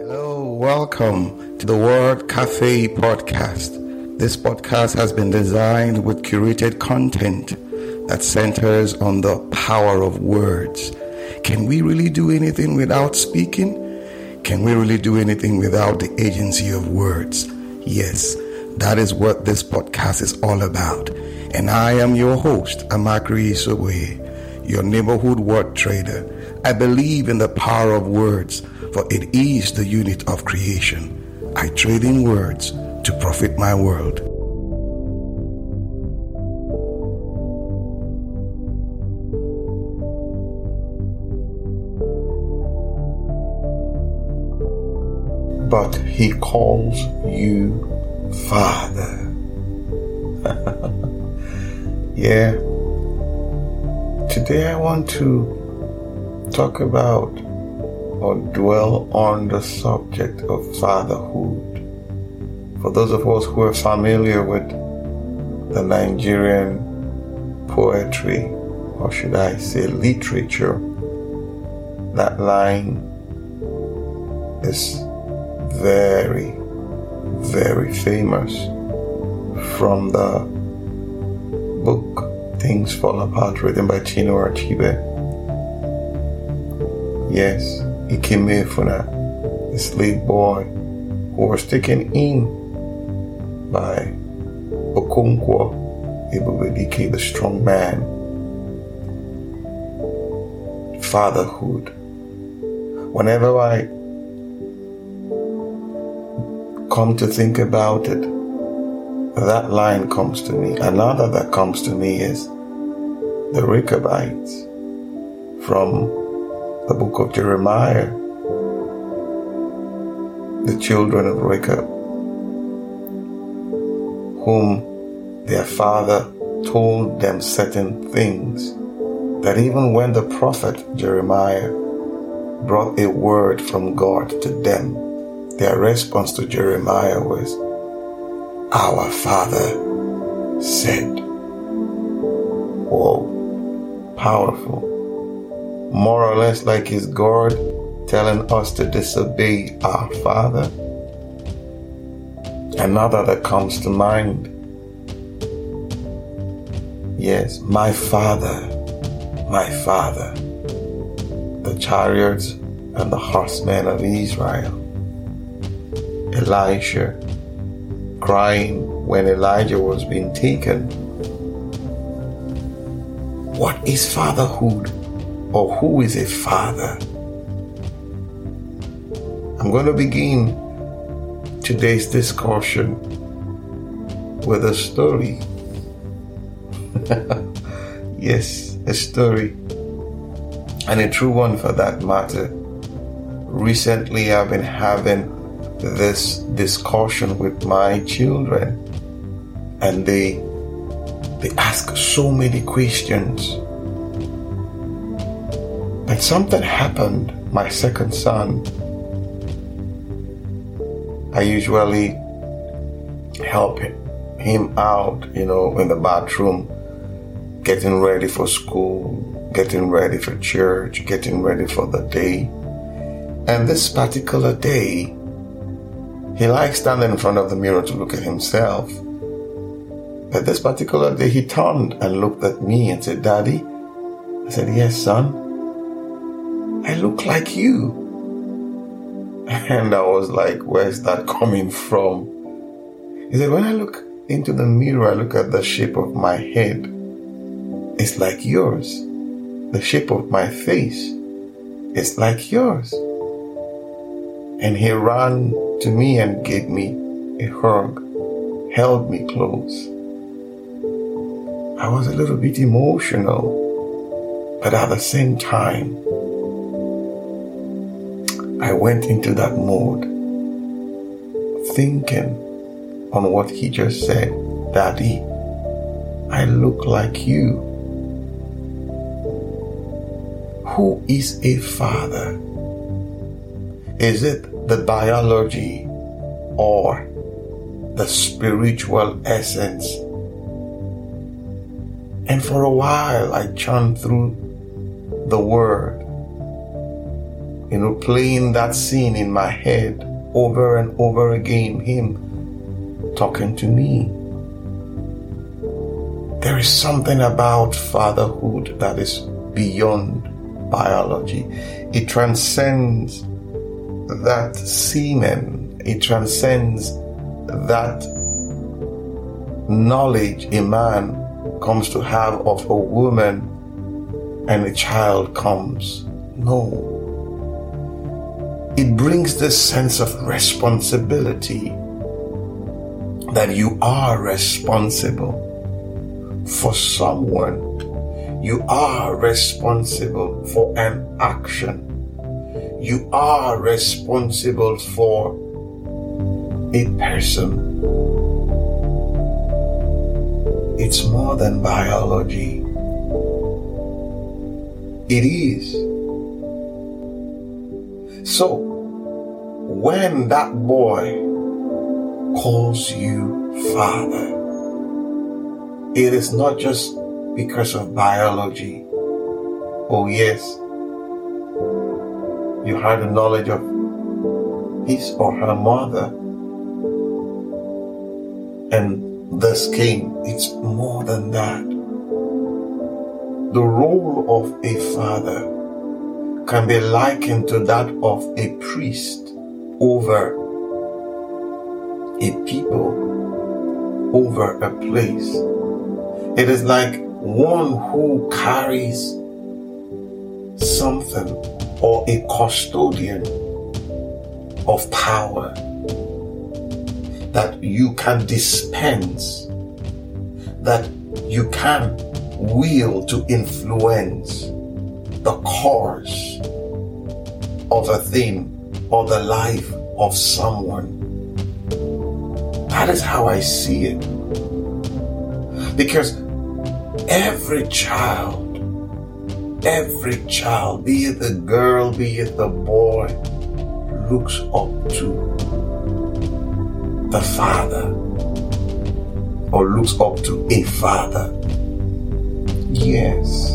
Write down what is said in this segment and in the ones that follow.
Hello, welcome to the Word Cafe podcast. This podcast has been designed with curated content that centers on the power of words. Can we really do anything without speaking? Can we really do anything without the agency of words? Yes, that is what this podcast is all about. And I am your host, Amakri Isoboye, your neighborhood word trader. I believe in the power of words, for it is the unit of creation. I trade in words to profit my world. But he calls you Father. yeah. Today I want to talk about or dwell on the subject of fatherhood. For those of us who are familiar with the Nigerian poetry, or should I say literature, that line is very, very famous from the book Things Fall Apart, written by Chinua Achebe. Yes, Ikemefuna, the slave boy who was taken in by Okonkwo Ebubedike, the strong man. Fatherhood. Whenever I come to think about it, that line comes to me. Another that comes to me is the Rechabites from the book of Jeremiah, the children of Rechab, whom their father told them certain things that even when the prophet Jeremiah brought a word from God to them, their response to Jeremiah was, Our father said. Whoa, powerful more or less like his God telling us to disobey our Father. Another that comes to mind. Yes, my Father, my Father, the chariots and the horsemen of Israel. Elisha crying when Elijah was being taken. What is fatherhood? Or who is a father. I'm going to begin today's discussion with a story. yes, a story, and a true one for that matter. Recently, I've been having this discussion with my children, and they they ask so many questions and something happened. My second son, I usually help him out, you know, in the bathroom, getting ready for school, getting ready for church, getting ready for the day. And this particular day, he likes standing in front of the mirror to look at himself. But this particular day, he turned and looked at me and said, Daddy, I said, Yes, son. I look like you. And I was like, where's that coming from? He said, when I look into the mirror, I look at the shape of my head. It's like yours. The shape of my face is like yours. And he ran to me and gave me a hug, held me close. I was a little bit emotional, but at the same time, I went into that mode, thinking on what he just said Daddy, I look like you. Who is a father? Is it the biology or the spiritual essence? And for a while, I churned through the word you know, playing that scene in my head over and over again, him talking to me. There is something about fatherhood that is beyond biology. It transcends that semen, it transcends that knowledge a man comes to have of a woman and a child comes. No. It brings this sense of responsibility that you are responsible for someone. You are responsible for an action. You are responsible for a person. It's more than biology. It is. So, when that boy calls you father, it is not just because of biology. Oh, yes, you had the knowledge of his or her mother, and this came. It's more than that. The role of a father can be likened to that of a priest over a people, over a place. It is like one who carries something or a custodian of power that you can dispense, that you can will to influence the course of a thing or the life of someone. That is how I see it. Because every child, every child, be it the girl, be it the boy, looks up to the father or looks up to a father. Yes.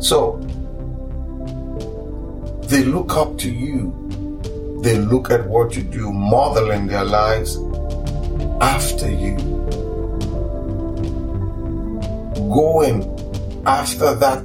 So, they look up to you. They look at what you do, modeling their lives after you. Going after that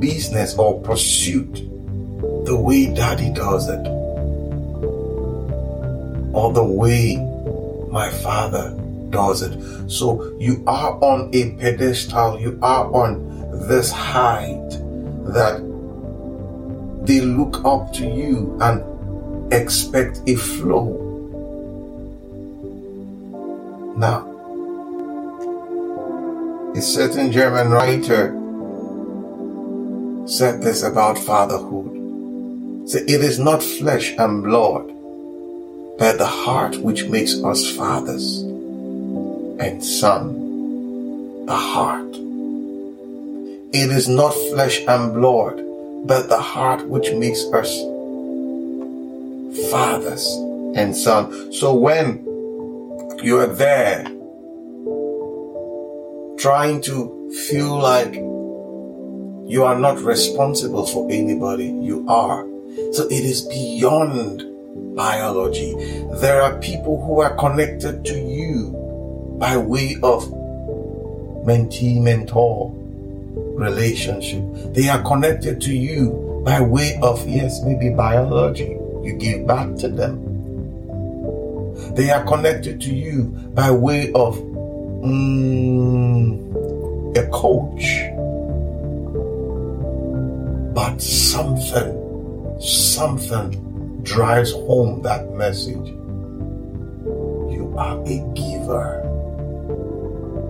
business or pursuit the way daddy does it. Or the way my father does it. So you are on a pedestal, you are on this height that they look up to you and expect a flow. Now, a certain German writer said this about fatherhood. So it is not flesh and blood, but the heart which makes us fathers and Son, the heart. It is not flesh and blood, but the heart which makes us fathers and sons. So when you are there trying to feel like you are not responsible for anybody, you are. So it is beyond biology. There are people who are connected to you by way of mentee mentor relationship. They are connected to you by way of, yes, maybe biology. You give back to them. They are connected to you by way of mm, a coach. But something, something drives home that message. You are a giver.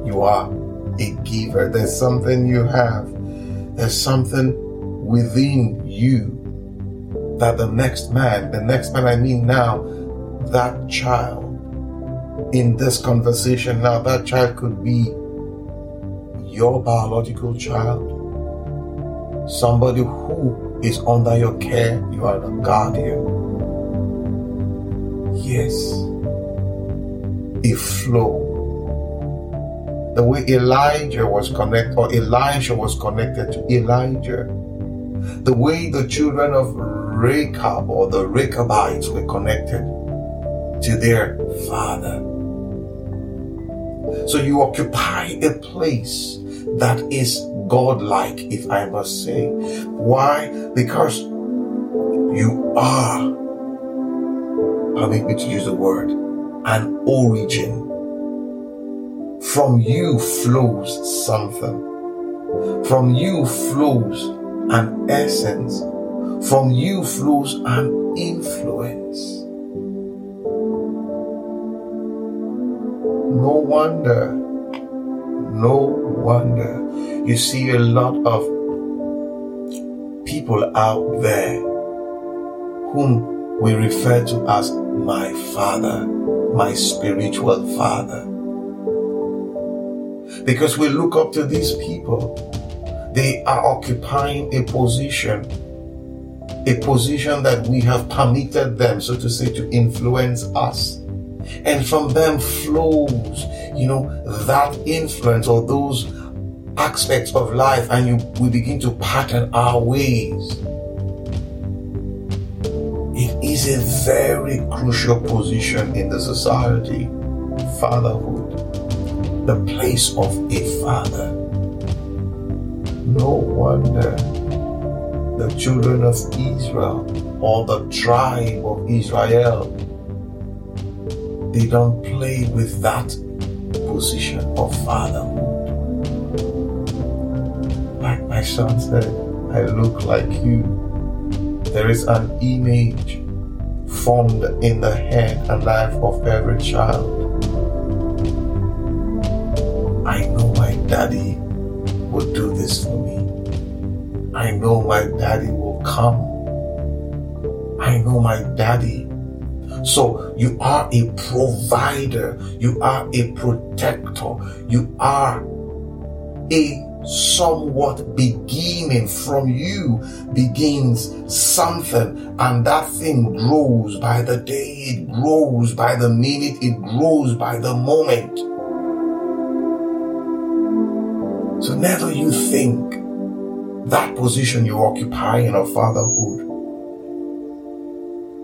You are a giver. There's something you have. There's something within you that the next man, the next man I mean now, that child in this conversation now, that child could be your biological child, somebody who is under your care, you are the guardian. Yes, a flow the way Elijah was connected, or Elisha was connected to Elijah. The way the children of Rechab or the Rechabites were connected to their father. So you occupy a place that is godlike, if I must say. Why? Because you are, permit me to use the word, an origin. From you flows something. From you flows an essence. From you flows an influence. No wonder, no wonder you see a lot of people out there whom we refer to as my father, my spiritual father. Because we look up to these people, they are occupying a position, a position that we have permitted them, so to say, to influence us. And from them flows, you know, that influence or those aspects of life, and you we begin to pattern our ways. It is a very crucial position in the society, fatherhood, the place of a father. No wonder the children of Israel or the tribe of Israel they don't play with that position of fatherhood. Like my son said, I look like you. There is an image formed in the head and life of every child. I know my daddy will do this for me. I know my daddy will come. I know my daddy. So you are a provider, you are a protector, you are a somewhat beginning. From you begins something and that thing grows by the day. It grows by the minute. It grows by the moment so never you think that position you occupy in a fatherhood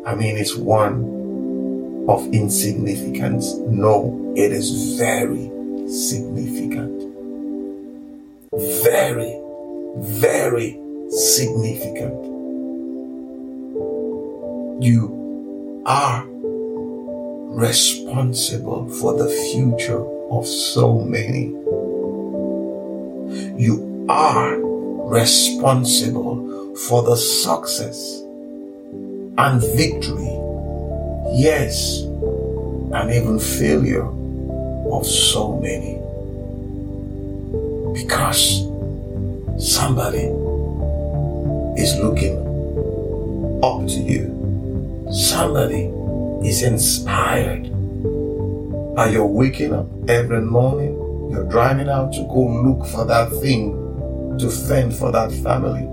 i mean it's one of insignificance. No, it is very significant. Very, very significant. You are responsible for the future of so many. You are responsible for the success and victory yes, and even failure of so many. Because somebody is looking up to you. Somebody is inspired. And you're waking up every morning, you're driving out to go look for that thing to fend for that family.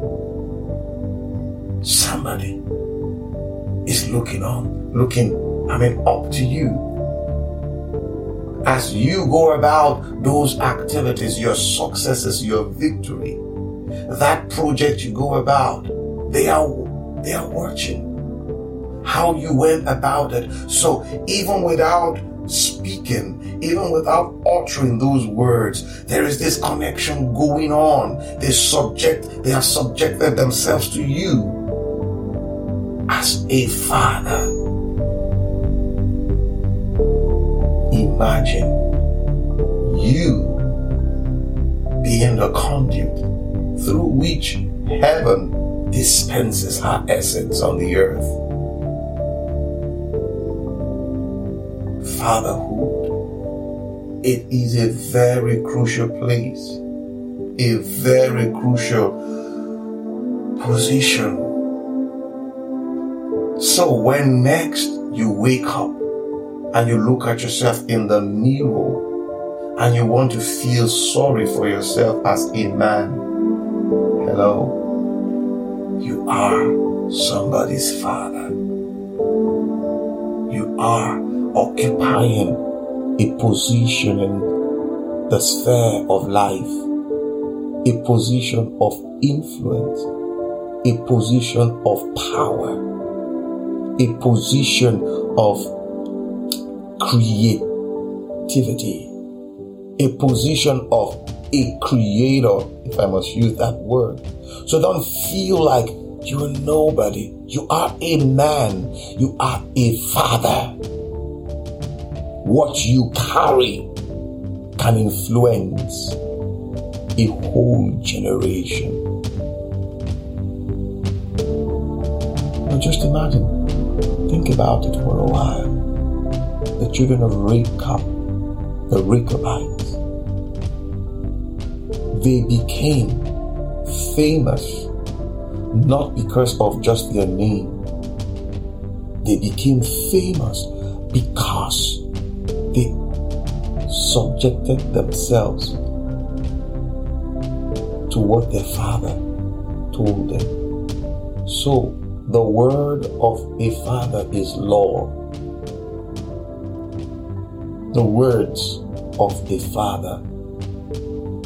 Somebody is looking on, looking, I mean, up to you. As you go about those activities, your successes, your victory, that project you go about, they are, they are watching how you went about it. So even without speaking, even without uttering those words, there is this connection going on. They subject, they have subjected themselves to you as a father. Imagine you being the conduit through which heaven dispenses her essence on the earth. Fatherhood. It is a very crucial place, a very crucial position so when next you wake up and you look at yourself in the mirror and you want to feel sorry for yourself as a man, hello, you are somebody's father. You are occupying a position in the sphere of life, a position of influence a position of power, a position of creativity, a position of a creator, if I must use that word. So don't feel like you're nobody. You are a man. You are a father. What you carry can influence a whole generation. Now just imagine, think about it for a while. The children of Rechab, the Rechabites, they became famous not because of just their name. They became famous because subjected themselves to what their father told them. So, the word of a father is law. The words of a father,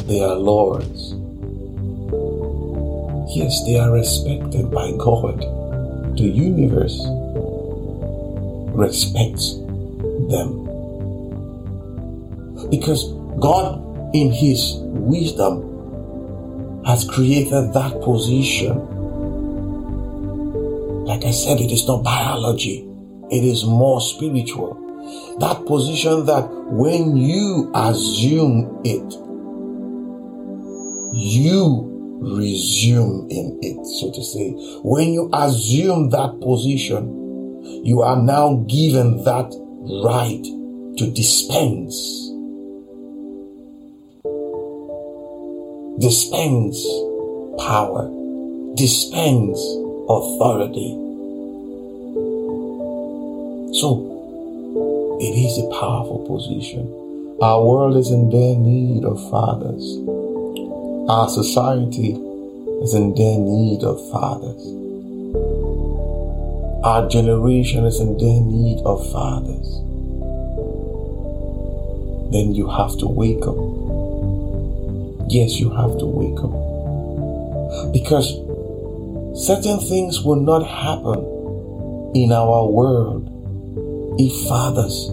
they are laws. Yes, they are respected by God. The universe respects them. Because God, in His wisdom, has created that position like I said, it is not biology, it is more spiritual. That position that when you assume it, you resume in it, so to say. When you assume that position, you are now given that right to dispense. Dispense power. Dispense authority. So, it is a powerful position. Our world is in their need of fathers. Our society is in their need of fathers. Our generation is in their need of fathers. Then you have to wake up. Yes, you have to wake up. Because certain things will not happen in our world if fathers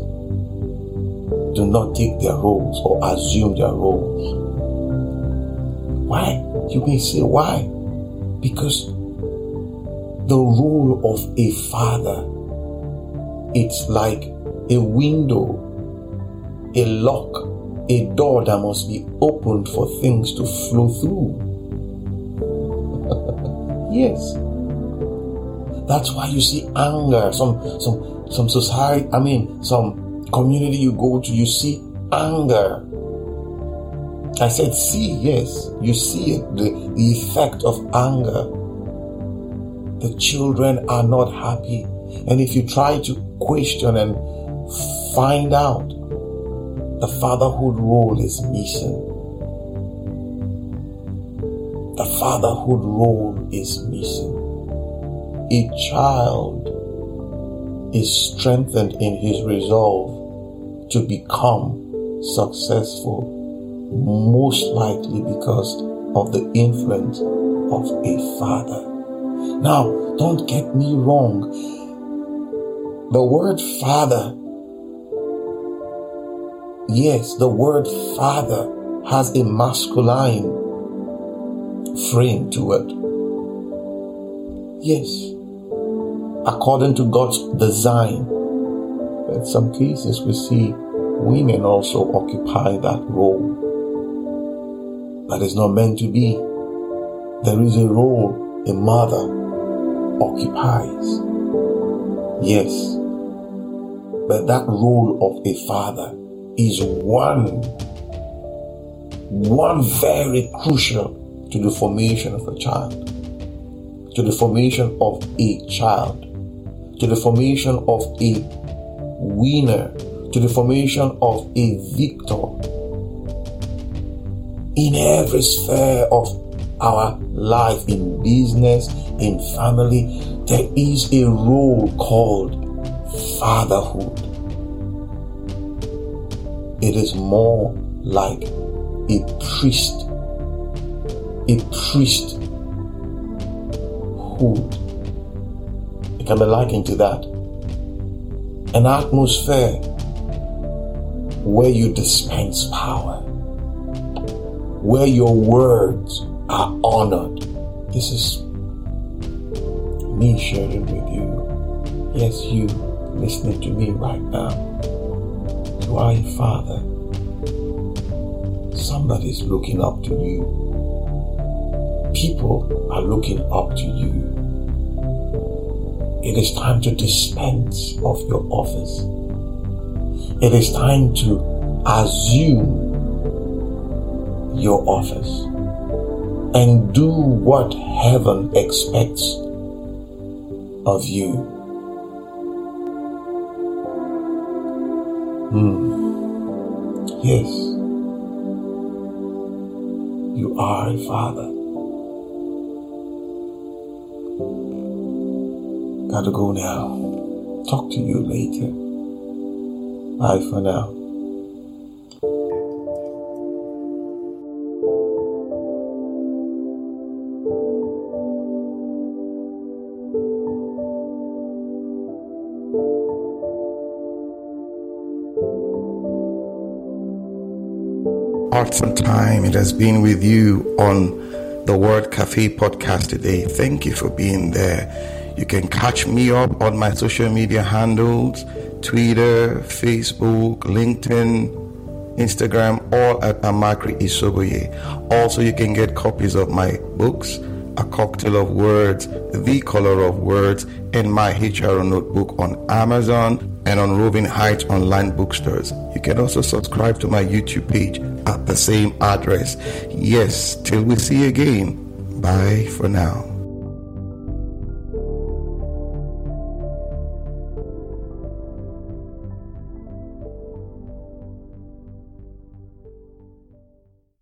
do not take their roles or assume their roles. Why? You may say, why? Because the role of a father, it's like a window, a lock, a door that must be opened for things to flow through. Yes. That's why you see anger. Some some some society, I mean some community you go to, you see anger. I said see, yes. You see it, the, the effect of anger. The children are not happy. And if you try to question and find out, the fatherhood role is missing the fatherhood role is missing. A child is strengthened in his resolve to become successful, most likely because of the influence of a father. Now, don't get me wrong. The word father, yes, the word father has a masculine frame to it. Yes, according to God's design. In some cases, we see women also occupy that role. That is not meant to be. There is a role a mother occupies. Yes, but that role of a father is one, one very crucial to the formation of a child, to the formation of a child, to the formation of a winner, to the formation of a victor. In every sphere of our life, in business, in family, there is a role called fatherhood. It is more like a priest a priest brotherhood. It can be likened to that. An atmosphere where you dispense power, where your words are honored. This is me sharing with you. Yes, you listening to me right now. A father. Somebody's looking up to you. People are looking up to you. It is time to dispense of your office. It is time to assume your office and do what heaven expects of you. Hmm. Yes. You are a father. Gotta go now. Talk to you later. Bye for now. Arts and Time. It has been with you on the Word Cafe podcast today. Thank you for being there. You can catch me up on my social media handles Twitter, Facebook, LinkedIn, Instagram, all at Amakri Isoboye. Also, you can get copies of my books, A Cocktail of Words, The Color of Words, and my HR notebook on Amazon and on Roving Heights online bookstores. You can also subscribe to my YouTube page at the same address. Yes, till we see you again. Bye for now.